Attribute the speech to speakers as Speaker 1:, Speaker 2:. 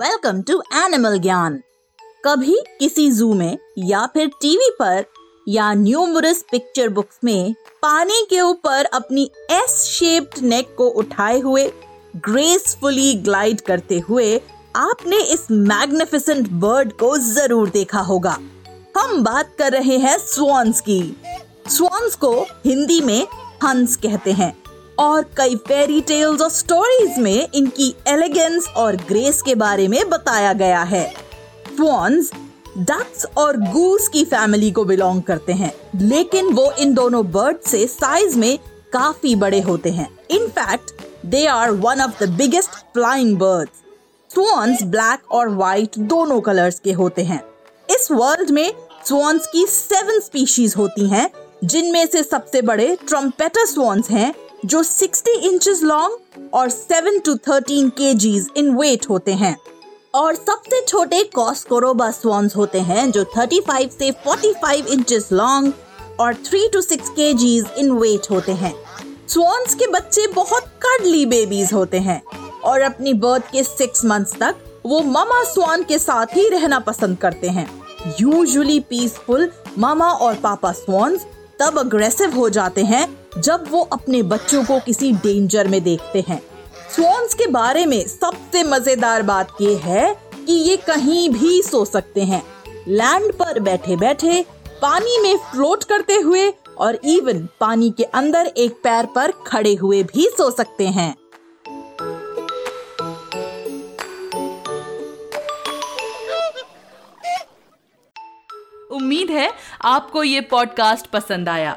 Speaker 1: Welcome to animal ज्ञान कभी किसी जू में या फिर टीवी पर या न्यूमरस पिक्चर बुक्स में पानी के ऊपर अपनी एस शेप्ड नेक को उठाए हुए ग्रेसफुली ग्लाइड करते हुए आपने इस मैग्निफिसेंट बर्ड को ज़रूर देखा होगा। हम बात कर रहे हैं स्वॉन्स की। स्वॉन्स को हिंदी में हंस कहते हैं। और कई फेरी टेल्स और स्टोरीज में इनकी एलिगेंस और ग्रेस के बारे में बताया गया है। स्वॉन्स डक्स और गूस की फैमिली को बिलोंग करते हैं। लेकिन वो इन दोनों बर्ड से साइज़ में काफ़ी बड़े होते हैं। In fact they are one of the biggest flying birds swans black और व्हाइट दोनों कलर्स के होते हैं। इस वर्ल्ड में स्वॉन्स की सेवन स्पीशीज होती हैं, जिनमें से सबसे बड़े ट्रम्पेटर स्वॉन्स हैं जो 60 इंचेस लॉन्ग और 7 टू 13 केजीज इन वेट होते हैं। और सबसे छोटे कॉस्कोरोबा स्वॉन्स होते हैं, जो 35 से 45 इंचेस लॉन्ग और 3 टू 6 केजीज इन वेट होते हैं। स्वॉन्स के बच्चे बहुत कडली बेबीज होते हैं। और अपनी बर्थ के सिक्स मंथ्स तक वो मामा स्वान के साथ ही रहना पसंद करते हैं। यूजुअली पीसफुल मामा और पापा स्वॉन्स तब अग्रेसिव हो जाते हैं जब वो अपने बच्चों को किसी डेंजर में देखते हैं। स्वॉन्स के बारे में सबसे मज़ेदार बात ये है कि ये कहीं भी सो सकते हैं। लैंड पर बैठे बैठे पानी में फ्लोट करते हुए और इवन पानी के अंदर एक पैर पर खड़े हुए भी सो सकते हैं।
Speaker 2: उम्मीद है आपको ये पॉडकास्ट पसंद आया।